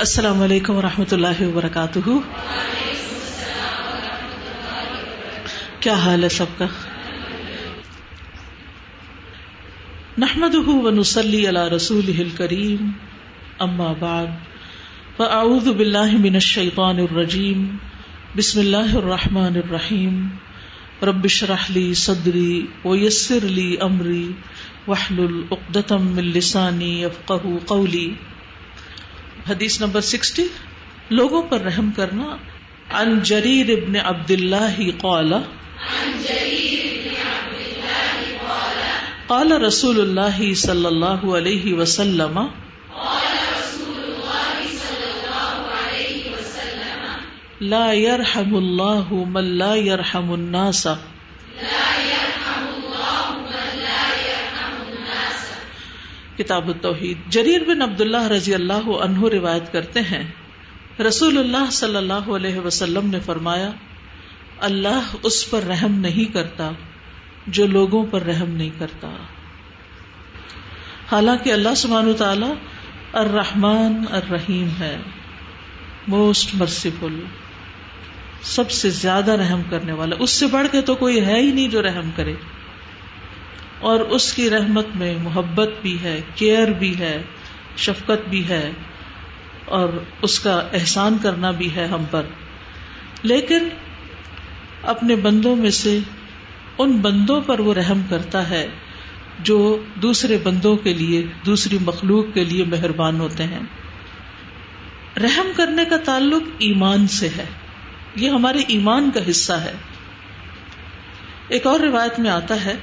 السلام علیکم و رحمۃ اللہ وبرکاتہ۔ کیا حال ہے سب کا؟ نحمد ونسلی علی رسول کریم اما بعد، فاعوذ باللہ من الشیطان الرجیم، بسم اللہ الرحمن الرحیم۔ رب اشرح لی صدری ویسر لی امری، واحلل عقدۃ من لسانی یفقهوا قولی۔ حدیث نمبر سکسٹی، لوگوں پر رحم کرنا۔ ان جریر ابن عبد اللہ قال قال رسول اللہ صلی اللہ علیہ وسلم۔ لا يرحم الله من لا يرحم الناس۔ لا کتاب التوحید جریر بن عبداللہ رضی اللہ عنہ روایت کرتے ہیں۔ رسول اللہ صلی اللہ علیہ وسلم نے فرمایا، اللہ اس پر رحم نہیں کرتا جو لوگوں پر رحم نہیں کرتا۔ حالانکہ اللہ سبحانہ تعالی الرحمن الرحیم ہے موسٹ مرسیفل سب سے زیادہ رحم کرنے والا۔ اس سے بڑھ کے تو کوئی ہے ہی نہیں جو رحم کرے۔ اور اس کی رحمت میں محبت بھی ہے، کیئر بھی ہے، شفقت بھی ہے اور اس کا احسان کرنا بھی ہے ہم پر۔ لیکن اپنے بندوں میں سے ان بندوں پر وہ رحم کرتا ہے جو دوسرے بندوں کے لیے، دوسری مخلوق کے لیے مہربان ہوتے ہیں۔ رحم کرنے کا تعلق ایمان سے ہے۔ یہ ہمارے ایمان کا حصہ ہے۔ ایک اور روایت میں آتا ہے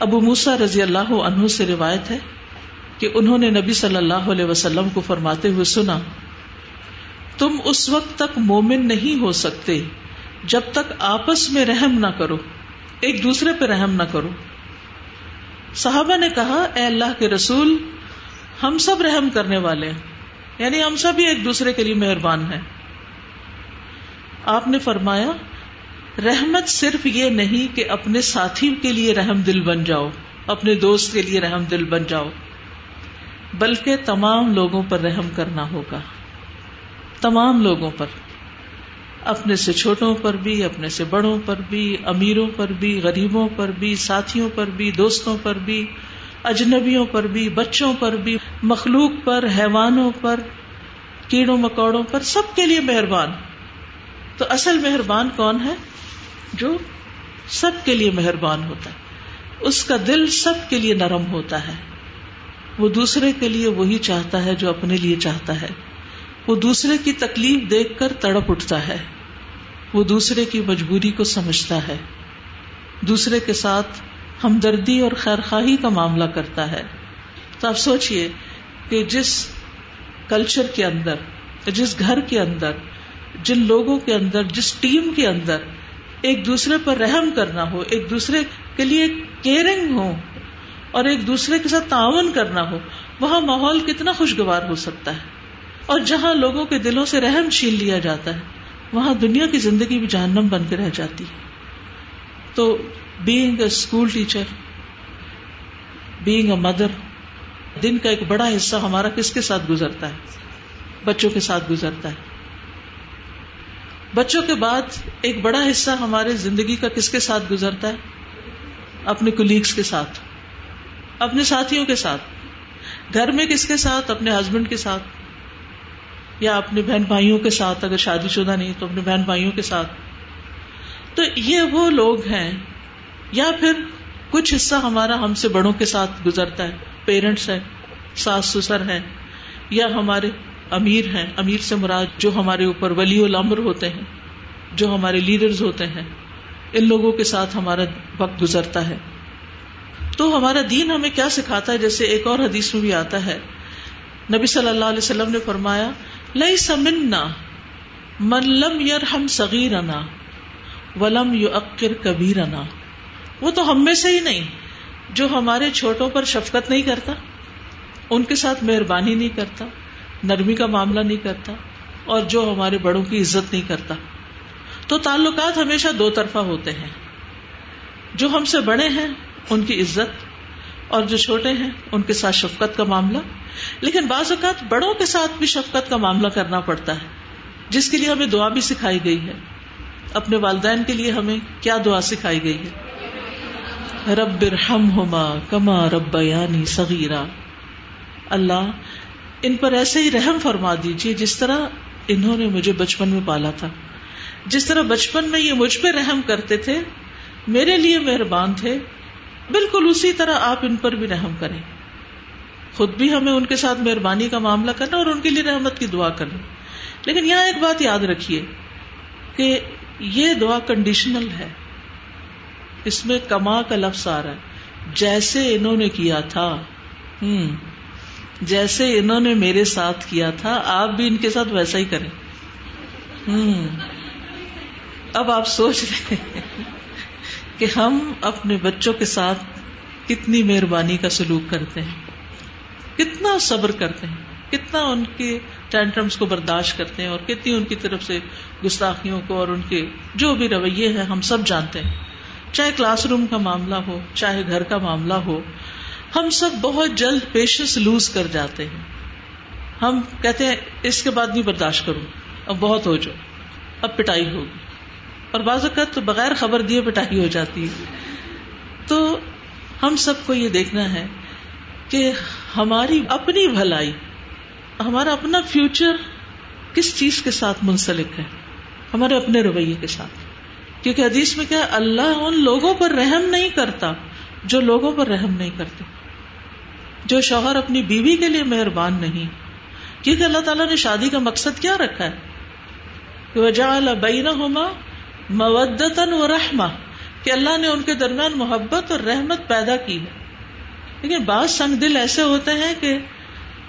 ابو موسا رضی اللہ عنہ سے روایت ہے کہ انہوں نے نبی صلی اللہ علیہ وسلم کو فرماتے ہوئے سنا، تم اس وقت تک مومن نہیں ہو سکتے جب تک آپس میں رحم نہ کرو، ایک دوسرے پہ رحم نہ کرو۔ صحابہ نے کہا، اے اللہ کے رسول، ہم سب رحم کرنے والے ہیں یعنی ہم سب ہی ایک دوسرے کے لیے مہربان ہیں۔ آپ نے فرمایا رحمت صرف یہ نہیں کہ اپنے ساتھی کے لیے رحم دل بن جاؤ، اپنے دوست کے لیے رحم دل بن جاؤ، بلکہ تمام لوگوں پر رحم کرنا ہوگا۔ تمام لوگوں پر۔ اپنے سے چھوٹوں پر بھی، اپنے سے بڑوں پر بھی، امیروں پر بھی، غریبوں پر بھی، ساتھیوں پر بھی، دوستوں پر بھی، اجنبیوں پر بھی، بچوں پر بھی، مخلوق پر، حیوانوں پر، کیڑوں مکوڑوں پر، سب کے لیے مہربان۔ تو اصل مہربان کون ہے؟ جو سب کے لیے مہربان ہوتا ہے۔ اس کا دل سب کے لیے نرم ہوتا ہے۔ وہ دوسرے کے لیے وہی چاہتا ہے جو اپنے لیے چاہتا ہے۔ وہ دوسرے کی تکلیف دیکھ کر تڑپ اٹھتا ہے۔ وہ دوسرے کی مجبوری کو سمجھتا ہے۔ دوسرے کے ساتھ ہمدردی اور خیر خواہی کا معاملہ کرتا ہے۔ تو آپ سوچئے کہ جس کلچر کے اندر، جس گھر کے اندر جن لوگوں کے اندر، جس ٹیم کے اندر ایک دوسرے پر رحم کرنا ہو، ایک دوسرے کے لیے کیئرنگ ہو اور ایک دوسرے کے ساتھ تعاون کرنا ہو، وہاں ماحول کتنا خوشگوار ہو سکتا ہے۔ اور جہاں لوگوں کے دلوں سے رحم چھین لیا جاتا ہے، وہاں دنیا کی زندگی بھی جہنم بن کے رہ جاتی ہے۔ تو being a school teacher being a mother دن کا ایک بڑا حصہ ہمارا کس کے ساتھ گزرتا ہے؟ بچوں کے ساتھ گزرتا ہے۔ بچوں کے بعد ایک بڑا حصہ ہمارے زندگی کا کس کے ساتھ گزرتا ہے؟ اپنے کولیگس کے ساتھ، اپنے ساتھیوں کے ساتھ، گھر میں کس کے ساتھ؟ اپنے ہسبینڈ کے ساتھ، یا اپنے بہن بھائیوں کے ساتھ، اگر شادی شدہ نہیں تو اپنے بہن بھائیوں کے ساتھ۔ تو یہ وہ لوگ ہیں، یا پھر کچھ حصہ ہمارا ہم سے بڑوں کے ساتھ گزرتا ہے پیرنٹس ہیں، ساس سسر ہیں، یا ہمارے امیر ہیں، امیر سے مراد جو ہمارے اوپر ولی الامر ہوتے ہیں، جو ہمارے لیڈرز ہوتے ہیں، ان لوگوں کے ساتھ ہمارا وقت گزرتا ہے۔ تو ہمارا دین ہمیں کیا سکھاتا ہے؟ جیسے ایک اور حدیث میں بھی آتا ہے۔ نبی صلی اللہ علیہ وسلم نے فرمایا لئی سمنا من لم یر ہم صغیر ولم یو عکر وہ تو ہم میں سے ہی نہیں، جو ہمارے چھوٹوں پر شفقت نہیں کرتا، ان کے ساتھ مہربانی نہیں کرتا۔ نرمی کا معاملہ نہیں کرتا اور جو ہمارے بڑوں کی عزت نہیں کرتا۔ تو تعلقات ہمیشہ دو طرفہ ہوتے ہیں۔ جو ہم سے بڑے ہیں، ان کی عزت، اور جو چھوٹے ہیں، ان کے ساتھ شفقت کا معاملہ۔ لیکن بعض اوقات بڑوں کے ساتھ بھی شفقت کا معاملہ کرنا پڑتا ہے۔ جس کے لیے ہمیں دعا بھی سکھائی گئی ہے۔ اپنے والدین کے لیے ہمیں کیا دعا سکھائی گئی ہے؟ رب ہوما کما رب یعنی صغیرہ اللہ ان پر ایسے ہی رحم فرما دیجیے جس طرح انہوں نے مجھے بچپن میں پالا تھا۔ جس طرح بچپن میں یہ مجھ پہ رحم کرتے تھے، میرے لیے مہربان تھے، بالکل اسی طرح آپ ان پر بھی رحم کریں۔ خود بھی ہمیں ان کے ساتھ مہربانی کا معاملہ کرنا اور ان کے لیے رحمت کی دعا کرنا۔ لیکن یہاں ایک بات یاد رکھیے کہ یہ دعا کنڈیشنل ہے۔ اس میں کما کا لفظ آ رہا ہے۔ جیسے انہوں نے کیا تھا۔ ہوں جیسے انہوں نے میرے ساتھ کیا تھا، آپ بھی ان کے ساتھ ویسا ہی کریں۔ ہوں اب آپ سوچ رہے ہیں کہ ہم اپنے بچوں کے ساتھ کتنی مہربانی کا سلوک کرتے ہیں۔ کتنا صبر کرتے ہیں۔ کتنا ان کے ٹینٹرمس کو برداشت کرتے ہیں اور کتنی ان کی طرف سے گستاخیوں کو اور ان کے جو بھی رویے ہیں، ہم سب جانتے ہیں۔ چاہے کلاس روم کا معاملہ ہو، چاہے گھر کا معاملہ ہو ہم سب بہت جلد پیشنس لوز کر جاتے ہیں۔ ہم کہتے ہیں، اس کے بعد نہیں برداشت کروں۔ اب بہت ہو جاؤ۔ اب پٹائی ہوگی۔ اور بعض اوقات تو بغیر خبر دیے پٹائی ہو جاتی ہے۔ تو ہم سب کو یہ دیکھنا ہے کہ ہماری اپنی بھلائی، ہمارا اپنا فیوچر کس چیز کے ساتھ منسلک ہے؟ ہمارے اپنے رویے کے ساتھ۔ کیونکہ حدیث میں کیا اللہ ان لوگوں پر رحم نہیں کرتا جو لوگوں پر رحم نہیں کرتے۔ جو شوہر اپنی بیوی کے لیے مہربان نہیں، کیونکہ اللہ تعالیٰ نے شادی کا مقصد کیا رکھا ہے؟ کہ وجہ ہوما مودتن و رحما کہ اللہ نے ان کے درمیان محبت اور رحمت پیدا کی ہے۔ لیکن بعض سنگ دل ایسے ہوتے ہیں کہ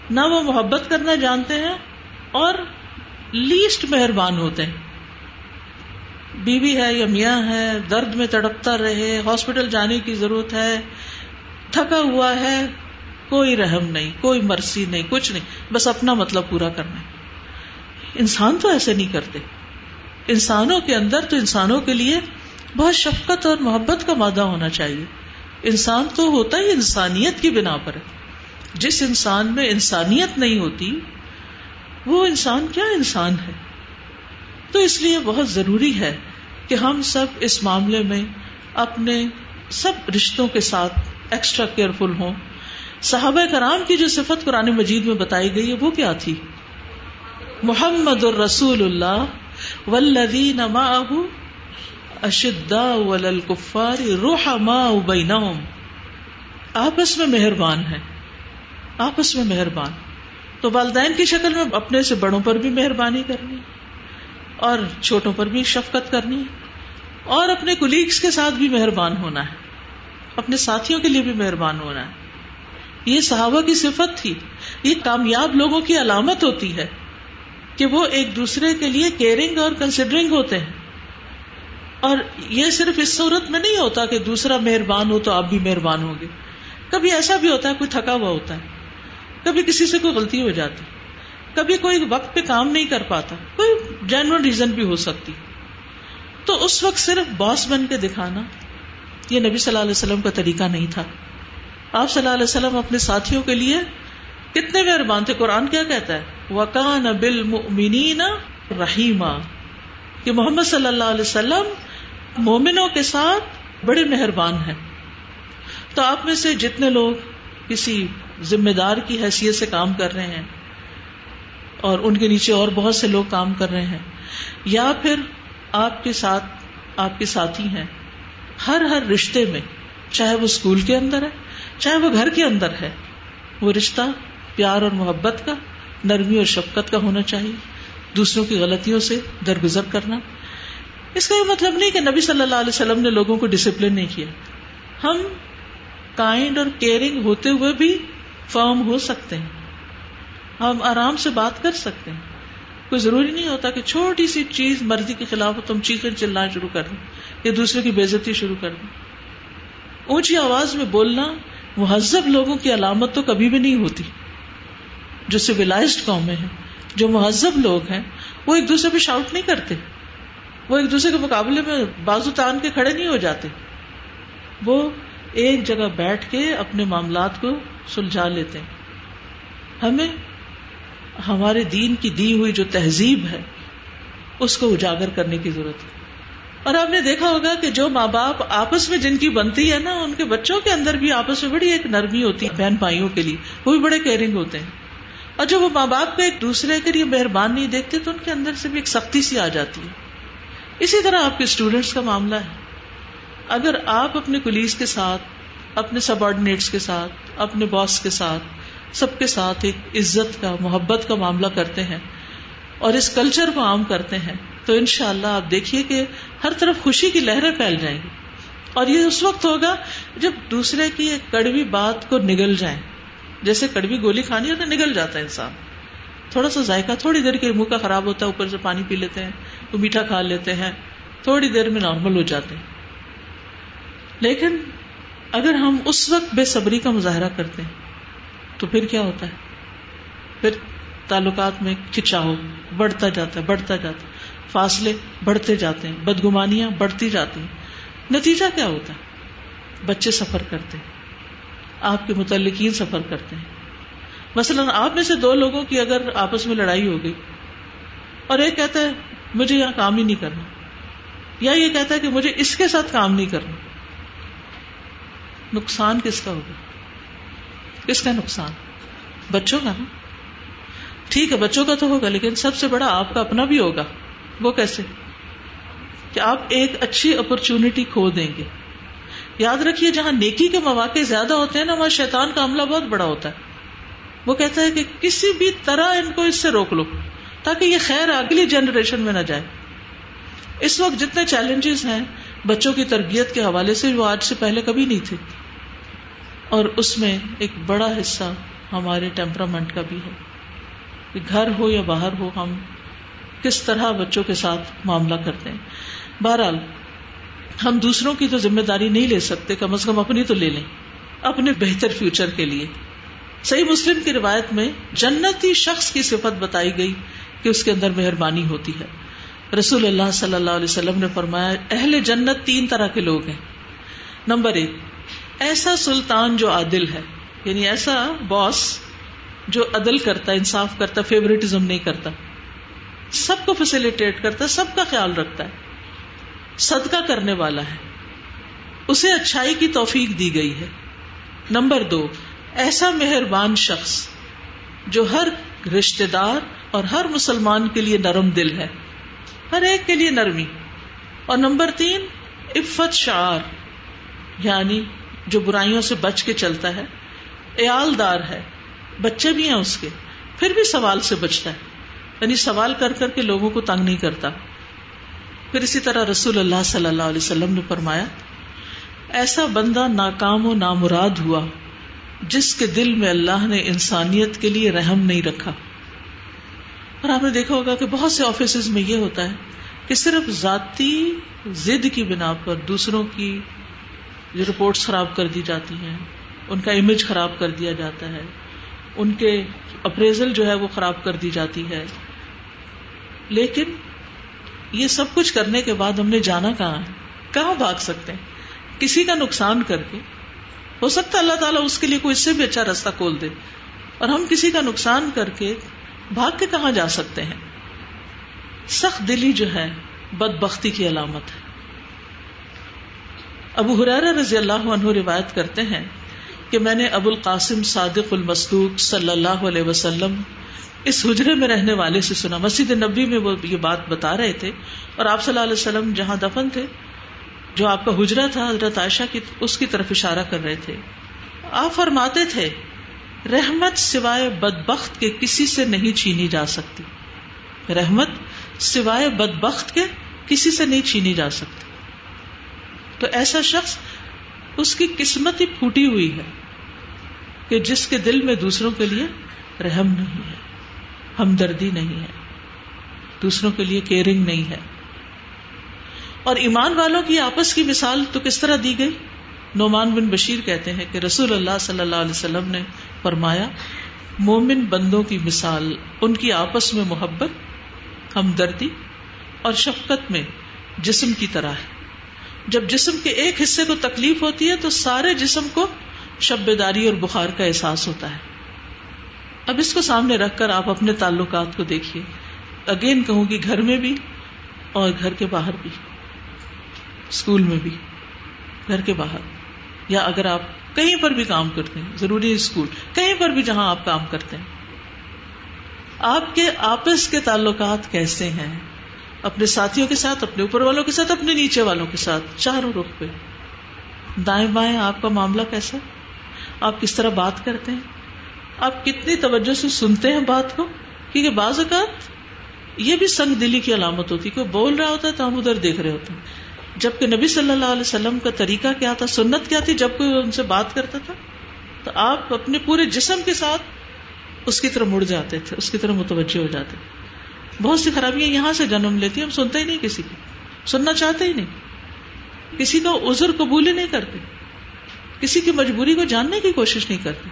نہ وہ محبت کرنا جانتے ہیں اور لیسٹ مہربان ہوتے ہیں۔ بیوی ہے یا میاں ہے، درد میں تڑپتا رہے، ہاسپٹل جانے کی ضرورت ہے، تھکا ہوا ہے کوئی رحم نہیں، کوئی مرسی نہیں، کچھ نہیں، بس اپنا مطلب پورا کرنا ہے۔ انسان تو ایسے نہیں کرتے۔ انسانوں کے اندر تو انسانوں کے لیے بہت شفقت اور محبت کا مادہ ہونا چاہیے۔ انسان تو ہوتا ہی انسانیت کی بنا پر ہے۔ جس انسان میں انسانیت نہیں ہوتی، وہ انسان کیا انسان ہے؟ تو اس لیے بہت ضروری ہے کہ ہم سب اس معاملے میں اپنے سب رشتوں کے ساتھ ایکسٹرا کیئرفل ہوں۔ صحابہ کرام کی جو صفت قرآن مجید میں بتائی گئی ہے، وہ کیا تھی؟ محمد الرسول اللہ ولدین اشدا ولکفار روح بینہم۔ آپس میں مہربان ہے آپس میں مہربان۔ تو والدین کی شکل میں اپنے سے بڑوں پر بھی مہربانی کرنی، اور چھوٹوں پر بھی شفقت کرنی، اور اپنے کولیگس کے ساتھ بھی مہربان ہونا ہے۔ اپنے ساتھیوں کے لیے بھی مہربان ہونا ہے۔ یہ صحابہ کی صفت تھی۔ یہ کامیاب لوگوں کی علامت ہوتی ہے کہ وہ ایک دوسرے کے لیے کیئرنگ اور کنسیڈرنگ ہوتے ہیں۔ اور یہ صرف اس صورت میں نہیں ہوتا کہ دوسرا مہربان ہو تو آپ بھی مہربان ہوں گے۔ کبھی ایسا بھی ہوتا ہے، کوئی تھکا ہوا ہوتا ہے۔ کبھی کسی سے کوئی غلطی ہو جاتی۔ کبھی کوئی وقت پہ کام نہیں کر پاتا۔ کوئی جینون ریزن بھی ہو سکتی۔ تو اس وقت صرف باس بن کے دکھانا یہ نبی صلی اللہ علیہ وسلم کا طریقہ نہیں تھا۔ آپ صلی اللہ علیہ وسلم اپنے ساتھیوں کے لیے کتنے مہربان تھے؟ قرآن کیا کہتا ہے؟ وکان بل منینا رحیما کہ محمد صلی اللہ علیہ وسلم مومنوں کے ساتھ بڑے مہربان ہیں۔ تو آپ میں سے جتنے لوگ کسی ذمہ دار کی حیثیت سے کام کر رہے ہیں اور ان کے نیچے اور بہت سے لوگ کام کر رہے ہیں، یا پھر آپ کے ساتھ آپ کے ساتھی ہیں، ہر ہر رشتے میں، چاہے وہ اسکول کے اندر ہے چاہے وہ گھر کے اندر ہے، وہ رشتہ، پیار اور محبت کا، نرمی اور شفقت کا ہونا چاہیے، دوسروں کی غلطیوں سے درگزر کرنا۔ اس کا یہ مطلب نہیں کہ نبی صلی اللہ علیہ وسلم نے لوگوں کو ڈسپلن نہیں کیا۔ ہم کائنڈ اور کیئرنگ ہوتے ہوئے بھی فارم ہو سکتے ہیں۔ ہم آرام سے بات کر سکتے ہیں۔ کوئی ضروری نہیں ہوتا کہ چھوٹی سی چیز مرضی کے خلاف ہو، تم چیخیں چلنا شروع کر دیں، یا دوسرے کی بےزتی شروع کر دیں۔ اونچی آواز میں بولنا مہذب لوگوں کی علامت تو کبھی بھی نہیں ہوتی، جو سویلائزڈ قومیں ہیں، جو مہذب لوگ ہیں، وہ ایک دوسرے پہ شاؤٹ نہیں کرتے۔ وہ ایک دوسرے کے مقابلے میں بازو تان کے کھڑے نہیں ہو جاتے۔ وہ ایک جگہ بیٹھ کے اپنے معاملات کو سلجھا لیتے ہیں۔ ہمیں ہمارے دین کی دی ہوئی جو تہذیب ہے، اس کو اجاگر کرنے کی ضرورت ہے۔ اور آپ نے دیکھا ہوگا کہ جو ماں باپ آپس میں جن کی بنتی ہے نا، ان کے بچوں کے اندر بھی آپس میں بڑی ایک نرمی ہوتی ہے، بہن بھائیوں کے لیے، وہ بھی بڑے کیئرنگ ہوتے ہیں۔ اور جب وہ ماں باپ کو ایک دوسرے کے لیے مہربان نہیں دیکھتے، تو ان کے اندر سے بھی ایک سختی سی آ جاتی ہے۔ اسی طرح آپ کے اسٹوڈینٹس کا معاملہ ہے۔ اگر آپ اپنے کلیز کے ساتھ، اپنے سب آرڈینیٹس کے ساتھ، اپنے باس کے ساتھ، سب کے ساتھ ایک عزت کا، محبت کا معاملہ کرتے ہیں اور اس کلچر کو عام کرتے ہیں، تو ان شاء اللہ آپ دیکھیے کہ ہر طرف خوشی کی لہریں پھیل جائیں گی۔ اور یہ اس وقت ہوگا جب دوسرے کی ایک کڑوی بات کو نگل جائیں۔ جیسے کڑوی گولی کھانی ہے تو نگل جاتا ہے انسان۔ تھوڑا سا ذائقہ، تھوڑی دیر کے منہ کا خراب ہوتا ہے، اوپر سے پانی پی لیتے ہیں تو میٹھا کھا لیتے ہیں، تھوڑی دیر میں نارمل ہو جاتے ہیں۔ لیکن اگر ہم اس وقت بے صبری کا مظاہرہ کرتے ہیں، تو پھر کیا ہوتا ہے؟ پھر تعلقات میں کھچاؤ بڑھتا جاتا ہے، بڑھتا جاتا ہے۔ فاصلے بڑھتے جاتے ہیں، بدگمانیاں بڑھتی جاتی ہیں۔ نتیجہ کیا ہوتا ہے؟ بچے سفر کرتے ہیں، آپ کے متعلقین سفر کرتے ہیں۔ مثلاً آپ میں سے دو لوگوں کی اگر آپس میں لڑائی ہو گئی اور ایک کہتا ہے، مجھے یہاں کام ہی نہیں کرنا۔ یا یہ کہتا ہے کہ مجھے اس کے ساتھ کام نہیں کرنا۔ نقصان کس کا ہوگا؟ کس کا نقصان؟ بچوں کا نا۔ ٹھیک ہے، بچوں کا تو ہوگا، لیکن سب سے بڑا آپ کا اپنا بھی ہوگا۔ وہ کیسے؟ کہ آپ ایک اچھی اپرچونٹی کھو دیں گے۔ یاد رکھیے، جہاں نیکی کے مواقع زیادہ ہوتے ہیں نا، وہاں شیطان کا عملہ بہت بڑا ہوتا ہے۔ وہ کہتا ہے کہ کسی بھی طرح ان کو اس سے روک لو، تاکہ یہ خیر اگلی جنریشن میں نہ جائے۔ اس وقت جتنے چیلنجز ہیں، بچوں کی تربیت کے حوالے سے وہ آج سے پہلے کبھی نہیں تھے۔ اور اس میں ایک بڑا حصہ ہمارے ٹیمپرامنٹ کا بھی ہے۔ کہ گھر ہو یا باہر ہو، ہم کس طرح بچوں کے ساتھ معاملہ کرتے ہیں۔ بہرحال، ہم دوسروں کی تو ذمہ داری نہیں لے سکتے، کم از کم اپنی تو لے لیں۔ اپنے بہتر فیوچر کے لیے۔ صحیح مسلم کی روایت میں جنتی شخص کی صفت بتائی گئی کہ اس کے اندر مہربانی ہوتی ہے۔ رسول اللہ صلی اللہ علیہ وسلم نے فرمایا، اہل جنت تین طرح کے لوگ ہیں۔ نمبر ایک، ایسا سلطان جو عادل ہے یعنی ایسا باس جو عدل کرتا، انصاف کرتا فیوریٹزم نہیں کرتا، سب کو فیسلٹیٹ کرتا، سب کا خیال رکھتا ہے۔ صدقہ کرنے والا ہے۔ اسے اچھائی کی توفیق دی گئی ہے۔ نمبر دو، ایسا مہربان شخص جو ہر رشتے دار اور ہر مسلمان کے لیے نرم دل ہے، ہر ایک کے لیے نرمی۔ اور نمبر تین، عفت شعار یعنی جو برائیوں سے بچ کے چلتا ہے ایال دار ہے۔ بچے بھی ہیں اس کے، پھر بھی سوال سے بچتا ہے۔ یعنی سوال کر کر کے لوگوں کو تنگ نہیں کرتا۔ پھر اسی طرح رسول اللہ صلی اللہ علیہ وسلم نے فرمایا، ایسا بندہ ناکام و نامراد ہوا جس کے دل میں اللہ نے انسانیت کے لیے رحم نہیں رکھا۔ اور آپ نے دیکھا ہوگا کہ بہت سے آفیسز میں یہ ہوتا ہے کہ صرف ذاتی ضد کی بنا پر دوسروں کی جو رپورٹس خراب کر دی جاتی ہیں، ان کا امیج خراب کر دیا جاتا ہے۔ ان کے اپریزل جو ہے وہ خراب کر دی جاتی ہے۔ لیکن یہ سب کچھ کرنے کے بعد ہم نے جانا کہاں ہے؟ کہاں بھاگ سکتے ہیں؟ کسی کا نقصان کر کے۔ ہو سکتا ہے اللہ تعالیٰ اس کے لیے کوئی اس سے بھی اچھا راستہ کھول دے۔ اور ہم کسی کا نقصان کر کے بھاگ کے کہاں جا سکتے ہیں؟ سخت دلی جو ہے بد بختی کی علامت ہے۔ ابو حرار رضی اللہ عنہ روایت کرتے ہیں کہ میں نے ابو القاسم صادق المسدوق صلی اللہ علیہ وسلم اس حجرے میں رہنے والے سے سنا۔ مسجد نبی میں وہ یہ بات بتا رہے تھے اور آپ صلی اللہ علیہ وسلم جہاں دفن تھے، جو آپ کا حجرا تھا، حضرت عائشہ کی، اس کی طرف اشارہ کر رہے تھے۔ آپ فرماتے تھے، رحمت سوائے بد بخت کے کسی سے نہیں چھینی جا سکتی۔ رحمت سوائے بد بخت کے کسی سے نہیں چھینی جا سکتی۔ تو ایسا شخص اس کی قسمت ہی پھوٹی ہوئی ہے۔ کہ جس کے دل میں دوسروں کے لیے رحم نہیں ہے، ہمدردی نہیں ہے، دوسروں کے لیے کیئرنگ نہیں ہے۔ اور ایمان والوں کی آپس کی مثال تو کس طرح دی گئی؟ نعمان بن بشیر کہتے ہیں کہ رسول اللہ صلی اللہ علیہ وسلم نے فرمایا، مومن بندوں کی مثال، ان کی آپس میں محبت، ہمدردی اور شفقت میں جسم کی طرح ہے۔ جب جسم کے ایک حصے کو تکلیف ہوتی ہے تو سارے جسم کو شبیداری اور بخار کا احساس ہوتا ہے۔ اب اس کو سامنے رکھ کر آپ اپنے تعلقات کو دیکھیے۔ اگین کہوں گی گھر میں بھی اور گھر کے باہر بھی۔ اسکول میں بھی۔ گھر کے باہر۔ یا اگر آپ کہیں پر بھی کام کرتے ہیں، ضروری اسکول کہیں پر بھی جہاں آپ کام کرتے ہیں۔ آپ کے آپس کے تعلقات کیسے ہیں؟ اپنے ساتھیوں کے ساتھ، اپنے اوپر والوں کے ساتھ، اپنے نیچے والوں کے ساتھ، چاروں رخ پہ۔ دائیں بائیں، آپ کا معاملہ کیسا؟ آپ کس طرح بات کرتے ہیں؟ آپ کتنی توجہ سے سنتے ہیں بات کو؟ کیونکہ بعض اوقات یہ بھی سنگ دلی کی علامت ہوتی کوئی بول رہا ہوتا ہے تو ہم ادھر دیکھ رہے ہوتے ہیں۔ جبکہ نبی صلی اللہ علیہ وسلم کا طریقہ کیا تھا؟ سنت کیا تھی جب کوئی ان سے بات کرتا تھا؟ تو آپ اپنے پورے جسم کے ساتھ اس کی طرح مڑ جاتے تھے، اس کی طرح متوجہ ہو جاتے تھے۔ بہت سی خرابیاں یہاں سے جنم لیتی ہم سنتے ہی نہیں کسی کی۔ سننا چاہتے ہی نہیں۔ کسی کا عذر قبول ہی نہیں کرتے۔ کسی کی مجبوری کو جاننے کی کوشش نہیں کرتے۔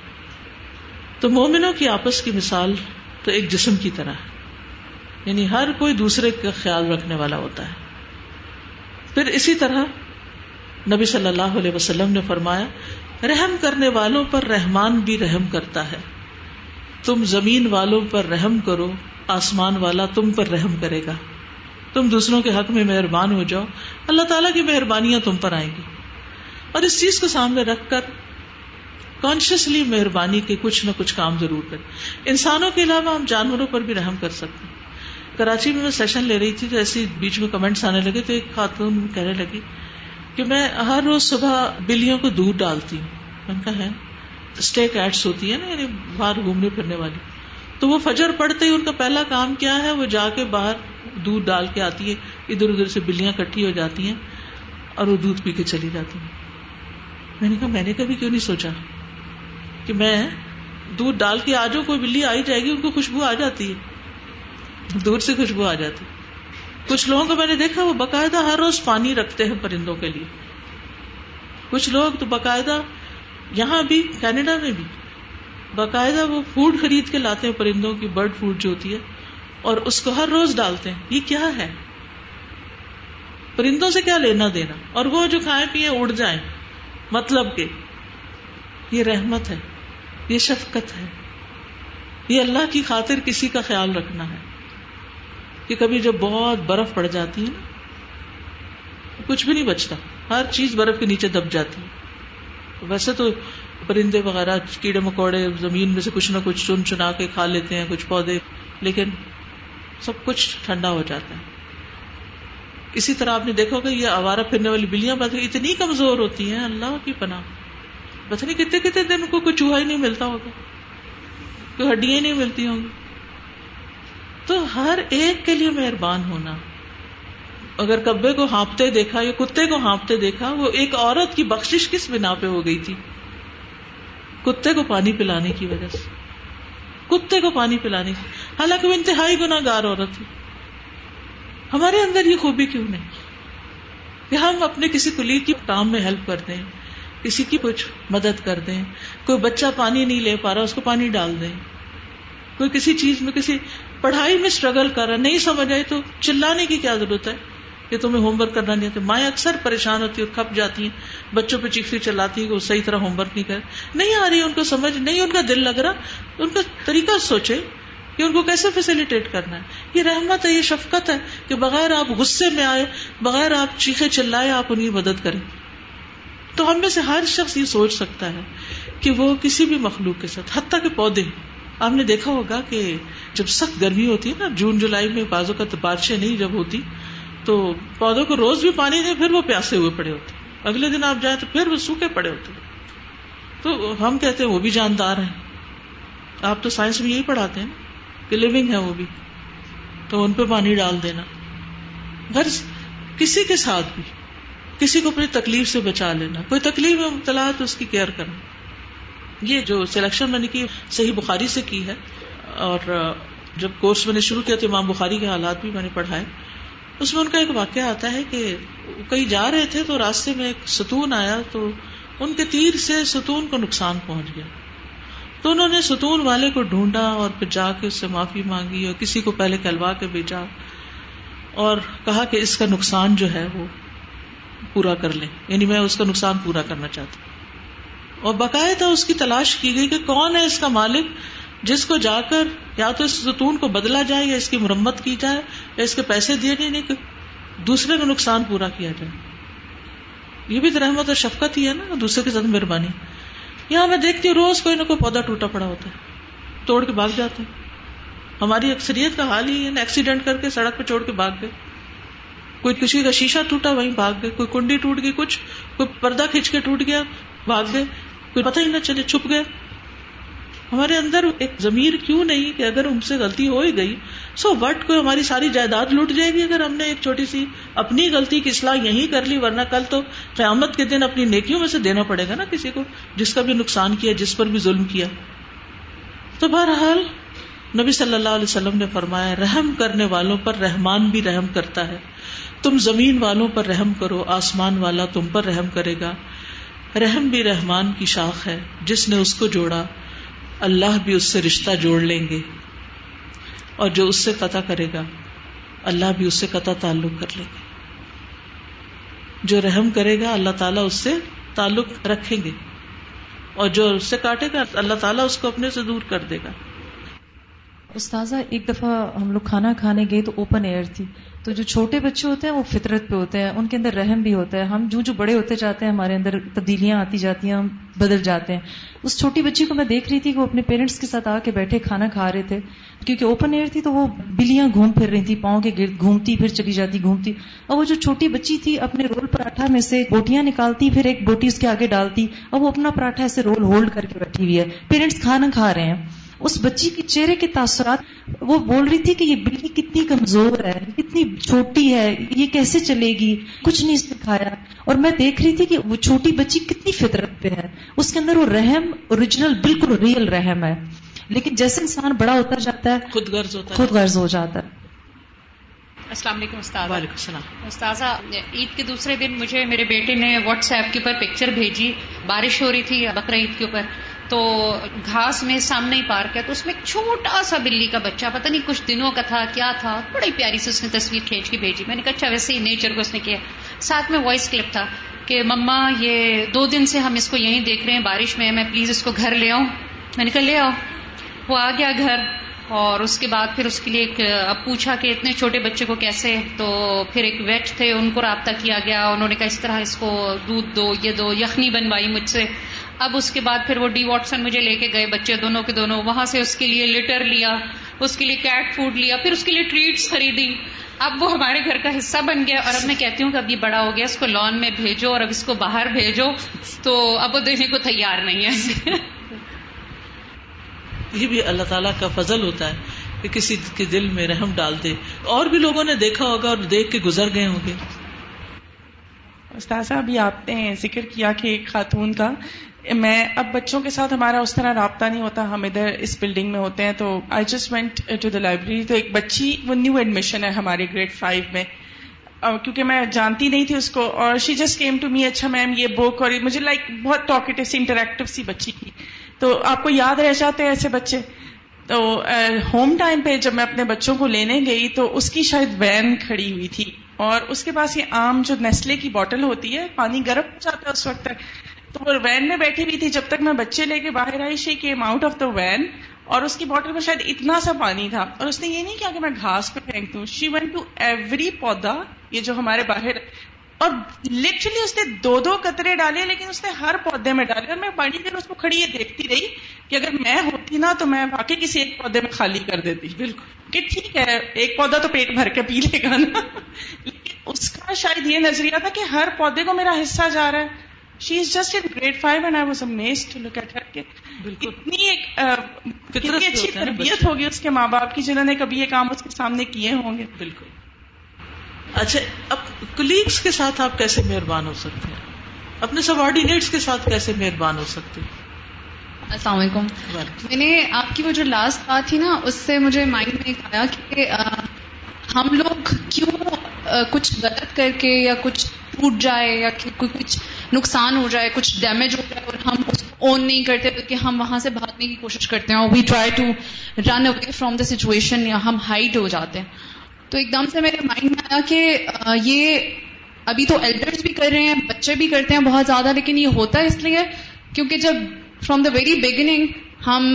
تو مومنوں کی آپس کی مثال تو ایک جسم کی طرح ہے۔ یعنی ہر کوئی دوسرے کا خیال رکھنے والا ہوتا ہے۔ پھر اسی طرح نبی صلی اللہ علیہ وسلم نے فرمایا، رحم کرنے والوں پر رحمان بھی رحم کرتا ہے۔ تم زمین والوں پر رحم کرو، آسمان والا تم پر رحم کرے گا۔ تم دوسروں کے حق میں مہربان ہو جاؤ۔ اللہ تعالیٰ کی مہربانیاں تم پر آئیں گی۔ اور اس چیز کو سامنے رکھ کر کانشیسلی مہربانی کے کچھ نہ کچھ کام ضرور کریں۔ انسانوں کے علاوہ ہم جانوروں پر بھی رحم کر سکتے ہیں۔ کراچی میں میں سیشن لے رہی تھی تو ایسی بیچ میں کمنٹس آنے لگے تو ایک خاتون کہنے لگی کہ میں ہر روز صبح بلیوں کو دودھ ڈالتی ہوں۔ میں ہے؟ اسٹے کیٹس ہوتی ہے نا یعنی باہر گھومنے پھرنے والی۔ تو وہ فجر پڑتے ہی ان کا پہلا کام کیا ہے، وہ جا کے باہر دودھ ڈال کے آتی ہے۔ ادھر ادھر سے بلیاں کٹھی ہو جاتی ہیں اور وہ دودھ پی کے چلی جاتی ہیں۔ میں نے کہا، میں نے کبھی کیوں نہیں سوچا کہ میں دودھ ڈال کے آجو کوئی بلی آئی جائے گی، ان کو خوشبو آ جاتی ہے۔ دور سے خوشبو آ جاتی۔ کچھ لوگوں کو میں نے دیکھا، وہ باقاعدہ ہر روز پانی رکھتے ہیں پرندوں کے لیے۔ کچھ لوگ تو باقاعدہ یہاں بھی، کینیڈا میں بھی، باقاعدہ وہ فوڈ خرید کے لاتے ہیں پرندوں کی برڈ فوڈ جو ہوتی ہے، اور اس کو ہر روز ڈالتے ہیں۔ یہ کیا ہے؟ پرندوں سے کیا لینا دینا؟ اور وہ جو کھائے پیے اڑ جائیں۔ مطلب کہ یہ رحمت ہے، یہ شفقت ہے۔ یہ اللہ کی خاطر کسی کا خیال رکھنا ہے۔ کہ کبھی جب بہت برف پڑ جاتی ہے نا، کچھ بھی نہیں بچتا۔ ہر چیز برف کے نیچے دب جاتی ہے۔ ویسے تو پرندے وغیرہ، کیڑے مکوڑے زمین میں سے کچھ نہ کچھ چن چنا کے کھا لیتے ہیں، کچھ پودے، لیکن سب کچھ ٹھنڈا ہو جاتا ہے۔ اسی طرح آپ نے دیکھو کہ یہ آوارہ پھرنے والی بلیاں بات اتنی کمزور ہوتی ہیں، اللہ کی پناہ۔ پتہ نہیں کتنے کتنے دن کو کوئی چوہا ہی نہیں ملتا ہوگا۔ کوئی ہڈیاں ہی نہیں ملتی ہوں گی۔ تو ہر ایک کے لیے مہربان ہونا۔ اگر کبے کو ہانپتے دیکھا، یا کتے کو ہانپتے دیکھا، وہ ایک عورت کی بخش کس بنا پہ ہو گئی تھی؟ کتے کو پانی پلانے کی وجہ سے۔ کتے کو پانی پلانے کی۔ حالانکہ وہ انتہائی گناگار عورت تھی۔ ہمارے اندر یہ خوبی کیوں نہیں؟ کہ ہم اپنے کسی کلیگ کی کام میں ہیلپ کر دیں، کسی کی کچھ مدد کر دیں، کوئی بچہ پانی نہیں لے پا رہا، اس کو پانی ڈال دیں۔ کوئی کسی چیز میں، کسی پڑھائی میں اسٹرگل کر رہا، نہیں سمجھ آئی تو چلانے کی کیا ضرورت ہے؟ کہ تمہیں ہوم ورک کرنا نہیں آتا۔ مائیں اکثر پریشان ہوتی اور کھپ جاتی ہیں، بچوں پہ چیختی چلاتی ہیں وہ صحیح طرح ہوم ورک نہیں کر نہیں آ رہی، ان کو سمجھ، نہیں ان کا دل لگ رہا۔ ان کا طریقہ سوچے۔ کہ ان کو کیسے فیسلٹیٹ کرنا ہے؟ یہ رحمت ہے، یہ شفقت ہے کہ بغیر آپ غصے میں آئے، بغیر آپ چیخے چلائے آپ انہیں مدد کریں۔ تو ہم میں سے ہر شخص یہ سوچ سکتا ہے کہ وہ کسی بھی مخلوق کے ساتھ، حتیٰ کے پودے۔ آپ نے دیکھا ہوگا کہ جب سخت گرمی ہوتی ہے نا، جون جولائی میں بازو کا بارشیں نہیں جب ہوتی، تو پودوں کو روز بھی پانی دیں، پھر وہ پیاسے ہوئے پڑے ہوتے۔ اگلے دن آپ جائیں تو پھر وہ سوکھے پڑے ہوتے۔ تو ہم کہتے ہیں وہ بھی جاندار ہیں۔ آپ تو سائنس میں یہی پڑھاتے ہیں۔ کہ لونگ ہے وہ بھی، تو ان پہ پانی ڈال دینا۔ گھر کسی کے ساتھ بھی کسی کو اپنی تکلیف سے بچا لینا۔ کوئی تکلیف میں مبتلا ہے تو اس کی کیئر کرنا۔ یہ جو سلیکشن میں نے کی، صحیح بخاری سے کی ہے۔ اور جب کورس میں نے شروع کیا تو امام بخاری کے حالات بھی میں نے پڑھائے۔ اس میں ان کا ایک واقعہ آتا ہے کہ کہیں جا رہے تھے تو راستے میں ایک ستون آیا تو ان کے تیر سے ستون کو نقصان پہنچ گیا۔ تو انہوں نے ستون والے کو ڈھونڈا اور پھر جا کے اس سے معافی مانگی اور کسی کو پہلے کہلوا کے بھیجا اور کہا کہ اس کا نقصان جو ہے وہ پورا کر لیں۔ یعنی میں اس کا نقصان پورا کرنا چاہتا ہوں۔ اور باقاعدہ اس کی تلاش کی گئی کہ کون ہے اس کا مالک جس کو جا کر یا تو اس ستون کو بدلا جائے یا اس کی مرمت کی جائے یا اس کے پیسے دیے نہیں، کہ دوسرے کا نقصان پورا کیا جائے۔ یہ بھی تو رحمت اور شفقت ہی ہے نا، دوسرے کے ساتھ مہربانی۔ یہاں میں دیکھتی ہوں روز کوئی نہ کوئی پودا ٹوٹا پڑا ہوتا ہے، توڑ کے بھاگ جاتے ہیں۔ ہماری اکثریت کا حال ہی ہے ایکسیڈنٹ کر کے سڑک پہ چھوڑ کے بھاگ گئے۔ کوئی کسی کا شیشہ ٹوٹا، وہیں بھاگ گئے۔ کوئی کنڈی ٹوٹ گئی، کچھ، کوئی پردہ کھینچ کے ٹوٹ گیا، بھاگ گئے۔ کوئی پتہ ہی نہ چلے، چھپ گئے۔ ہمارے اندر ایک ضمیر کیوں نہیں کہ اگر ہم سے غلطی ہو ہی گئی سو وٹ کو ہماری ساری جائیداد لوٹ جائے گی اگر ہم نے ایک چھوٹی سی اپنی غلطی کی اصلاح یہی کر لی، ورنہ کل تو قیامت کے دن اپنی نیکیوں میں سے دینا پڑے گا نا کسی کو جس کا بھی نقصان کیا، جس پر بھی ظلم کیا۔ تو بہرحال نبی صلی اللہ علیہ وسلم نے فرمایا، رحم کرنے والوں پر رحمان بھی رحم کرتا ہے۔ تم زمین والوں پر رحم کرو، آسمان والا تم پر رحم کرے گا۔ رحم بھی رحمان کی شاخ ہے، جس نے اس کو جوڑا۔ اللہ بھی اس سے رشتہ جوڑ لیں گے اور جو اس سے قطع کرے گا، اللہ بھی اس سے قطع تعلق کر لیں گے جو رحم کرے گا، اللہ تعالیٰ اس سے تعلق رکھیں گے۔ اور جو اس سے کاٹے گا، اللہ تعالیٰ اس کو اپنے سے دور کر دے گا۔ استاذہ، ایک دفعہ ہم لوگ کھانا کھانے گئے تو اوپن ایئر تھی۔ تو جو چھوٹے بچے ہوتے ہیں وہ فطرت پہ ہوتے ہیں، ان کے اندر رحم بھی ہوتا ہے۔ ہم جو جو بڑے ہوتے جاتے ہیں، ہمارے اندر تبدیلیاں آتی جاتی ہیں، ہم بدل جاتے ہیں۔ اس چھوٹی بچی کو میں دیکھ رہی تھی کہ وہ اپنے پیرنٹس کے ساتھ آ کے بیٹھے کھانا کھا رہے تھے۔ کیونکہ اوپن ایئر تھی تو وہ بلیاں گھوم پھر رہی تھی، پاؤں کے گرد گھومتی، پھر چلی جاتی، گھومتی۔ اور وہ جو چھوٹی بچی تھی اپنے رول پراٹھا میں سے بوٹیاں نکالتی، پھر ایک بوٹی اس کے آگے ڈالتی۔ اور وہ اپنا پراٹھا ایسے رول ہولڈ کر کے بیٹھی ہوئی ہے۔ پیرنٹس کھانا کھا رہے ہیں۔ اس بچی کے چہرے کے تاثرات وہ بول رہی تھی کہ یہ بلی کتنی کمزور ہے کتنی چھوٹی ہے یہ کیسے چلے گی؟ کچھ نہیں اس نے کھایا۔ اور میں دیکھ رہی تھی کہ وہ چھوٹی بچی کتنی فطرت پہ ہے۔ اس کے اندر وہ رحم اوریجنل بالکل ریئل رحم ہے۔ لیکن جیسے انسان بڑا ہوتا جاتا ہے خود غرض ہوتا خود غرض ہو جاتا ہے۔ السلام علیکم استاد وعلیکم السلام۔ استاذہ عید کے دوسرے دن مجھے میرے بیٹے نے واٹس ایپ کے اوپر پکچر بھیجی۔ بارش ہو رہی تھی بقرا عید کے اوپر۔ تو گھاس میں سامنے ہی پارک ہے تو اس میں ایک چھوٹا سا بلی کا بچہ، پتہ نہیں کچھ دنوں کا تھا، کیا تھا بڑی پیاری سے اس نے تصویر کھینچ کے بھیجی۔ میں نے کہا اچھا ویسے ہی نیچر کو اس نے کیا۔ ساتھ میں وائس کلپ تھا کہ، مما، یہ دو دن سے ہم اس کو یہیں دیکھ رہے ہیں، بارش میں میں پلیز اس کو گھر لے آؤں۔ میں نے کہا، لے آؤ۔ وہ آ گیا گھر۔ اور اس کے بعد پھر اس کے لیے ایک، اب پوچھا کہ اتنے چھوٹے بچے کو کیسے؟ تو پھر ایک ویٹ تھے، ان کو رابطہ کیا گیا، انہوں نے کہا اس طرح اس کو دودھ دو، یہ دو، یخنی بنوائی مجھ سے۔ اب اس کے بعد پھر وہ ڈی واٹسن مجھے لے کے گئے بچے دونوں کے دونوں، وہاں سے اس کے لیے لٹر لیا، اس کے لیے کیٹ فوڈ لیا، پھر اس کے لیے ٹریٹس خریدی۔ اب وہ ہمارے گھر کا حصہ بن گیا اور اب میں کہتی ہوں کہ اب یہ بڑا ہو گیا، اس کو لان میں بھیجو اور اب اس کو باہر بھیجو، تو اب وہ دینے کو تیار نہیں ہے۔ یہ بھی اللہ تعالیٰ کا فضل ہوتا ہے کہ کسی کے دل میں رحم ڈال دے۔ اور بھی لوگوں نے دیکھا ہوگا اور دیکھ کے گزر گئے ہوں گے۔ استاذہ ابھی آپ نے ذکر کیا کہ ایک خاتون کا، میں اب بچوں کے ساتھ ہمارا اس طرح رابطہ نہیں ہوتا، ہم ادھر اس بلڈنگ میں ہوتے ہیں، تو I just went to the library تو ایک بچی، وہ نیو ایڈمیشن ہے ہمارے گریڈ فائیو میں۔ کیونکہ میں جانتی نہیں تھی اس کو، اور she just came to me اچھا میم یہ بک اور مجھے لائک بہت ٹاکٹیو سی انٹریکٹو سی بچی کی تو آپ کو یاد رہ جاتے ہیں ایسے بچے؟ تو ہوم ٹائم پہ جب میں اپنے بچوں کو لینے گئی تو اس کی شاید وین کھڑی ہوئی تھی اور اس کے پاس یہ عام جو نیسلے کی بوٹل ہوتی ہے، پانی گرم ہو جاتا ہے اس وقت تک۔ تو وہ وین میں بیٹھی ہوئی تھی جب تک میں بچے لے کے باہر آئی she came out of the van اور اس کی بوٹل میں شاید اتنا سا پانی تھا۔ اور اس نے یہ نہیں کیا کہ میں گھاس پہ پھینک دوں۔ شی وینٹ ٹو ایوری پودا، یہ جو ہمارے باہر اور لٹرلی اس نے دو دو قطرے ڈالے لیکن اس نے ہر پودے میں ڈالے اور میں بڑی دیر اس کو کھڑی دیکھتی رہی کہ اگر میں ہوتی نا تو میں واقعی کسی ایک پودے میں خالی کر دیتی۔ بالکل۔ کہ ٹھیک ہے ایک پودا تو پیٹ بھر کے پی لے گا نا۔ لیکن اس کا شاید یہ نظریہ تھا کہ ہر پودے کو میرا حصہ جا رہا ہے۔ She is just in grade five and I was amaze to look at her اتنی ایک کتنی اچھی تربیت ہوگی اس کے ماں باپ کی جنہوں نے کبھی یہ کام اس کے سامنے کیے ہوں گے۔ بالکل۔ اچھا اب کلیگس کے ساتھ آپ کیسے مہربان ہو سکتے ہیں؟ اپنے سب آرڈینیٹس کے ساتھ کیسے مہربان ہو سکتے ہیں؟ السلام علیکم۔ میں نے آپ کی وہ جو لاسٹ بات تھی نا اس سے مجھے مائنڈ میں آیا کہ ہم لوگ کیوں کچھ غلط کر کے یا کچھ ٹوٹ جائے یا کچھ نقصان ہو جائے کچھ ڈیمیج ہو جائے اور ہم اس کو اون نہیں کرتے بلکہ ہم وہاں سے بھاگنے کی کوشش کرتے ہیں we try to run away from the situation یا ہم ہائٹ ہو جاتے ہیں۔ تو ایک دم سے میرے مائنڈ میں آیا کہ یہ ابھی تو ایلڈرز بھی کر رہے ہیں، بچے بھی کرتے ہیں بہت زیادہ، لیکن یہ ہوتا ہے اس لیے کیونکہ جب فرام دا ویری بگننگ ہم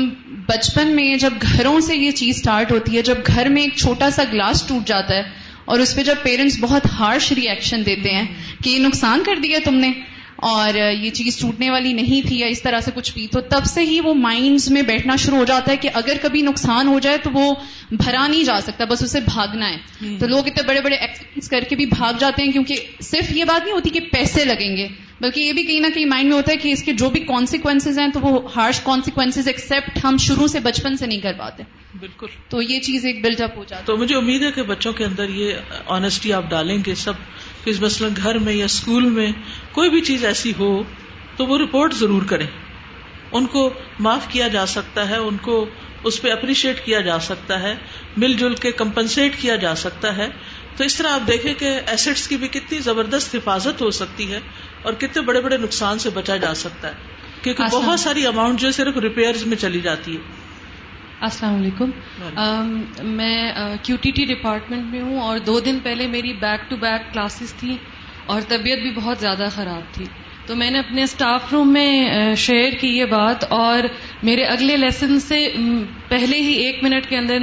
بچپن میں جب گھروں سے یہ چیز سٹارٹ ہوتی ہے، جب گھر میں ایک چھوٹا سا گلاس ٹوٹ جاتا ہے اور اس پہ جب پیرنٹس بہت ہارش ری ایکشن دیتے ہیں کہ یہ نقصان کر دیا تم نے اور یہ چیز ٹوٹنے والی نہیں تھی یا اس طرح سے کچھ بھی تو تب سے ہی وہ مائنڈز میں بیٹھنا شروع ہو جاتا ہے کہ اگر کبھی نقصان ہو جائے تو وہ بھرا نہیں جا سکتا بس اسے بھاگنا ہے۔ تو لوگ اتنے بڑے بڑے ایکسپیرینس کر کے بھی بھاگ جاتے ہیں کیونکہ صرف یہ بات نہیں ہوتی کہ پیسے لگیں گے بلکہ یہ بھی کہیں نہ کہیں مائنڈ میں ہوتا ہے کہ اس کے جو بھی کانسیکوینسز ہیں تو وہ ہارش کانسیکوینسز ایکسپٹ ہم شروع سے بچپن سے نہیں کر پاتے۔ بالکل۔ تو یہ چیز ایک بلڈ اپ ہو جاتی۔ تو مجھے امید ہے کہ بچوں کے اندر یہ آنےسٹی آپ ڈالیں گے سب مثلاً گھر میں یا اسکول میں کوئی بھی چیز ایسی ہو تو وہ رپورٹ ضرور کریں۔ ان کو معاف کیا جا سکتا ہے ان کو اس پہ اپریشیٹ کیا جا سکتا ہے مل جل کے کمپنسیٹ کیا جا سکتا ہے۔ تو اس طرح آپ دیکھیں کہ ایسٹس کی بھی کتنی زبردست حفاظت ہو سکتی ہے اور کتنے بڑے بڑے نقصان سے بچا جا سکتا ہے۔ کیونکہ بہت ساری اماؤنٹ جو صرف ریپیئر میں چلی جاتی ہے۔ السلام علیکم۔ میں کیو ٹی ٹی ڈپارٹمنٹ میں ہوں اور دو دن پہلے میری بیک ٹو بیک کلاسز تھی اور طبیعت بھی بہت زیادہ خراب تھی۔ تو میں نے اپنے اسٹاف روم میں شیئر کی یہ بات اور میرے اگلے لیسن سے پہلے ہی ایک منٹ کے اندر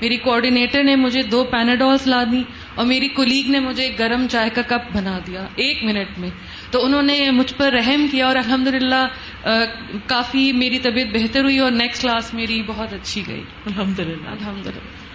میری کوآڈینیٹر نے مجھے دو پیناڈولس لا دی اور میری کولیگ نے مجھے گرم چائے کا کپ بنا دیا ایک منٹ میں۔ تو انہوں نے مجھ پر رحم کیا اور الحمد للہ کافی میری طبیعت بہتر ہوئی اور نیکسٹ کلاس میری بہت اچھی گئی۔ الحمد للہ الحمد للہ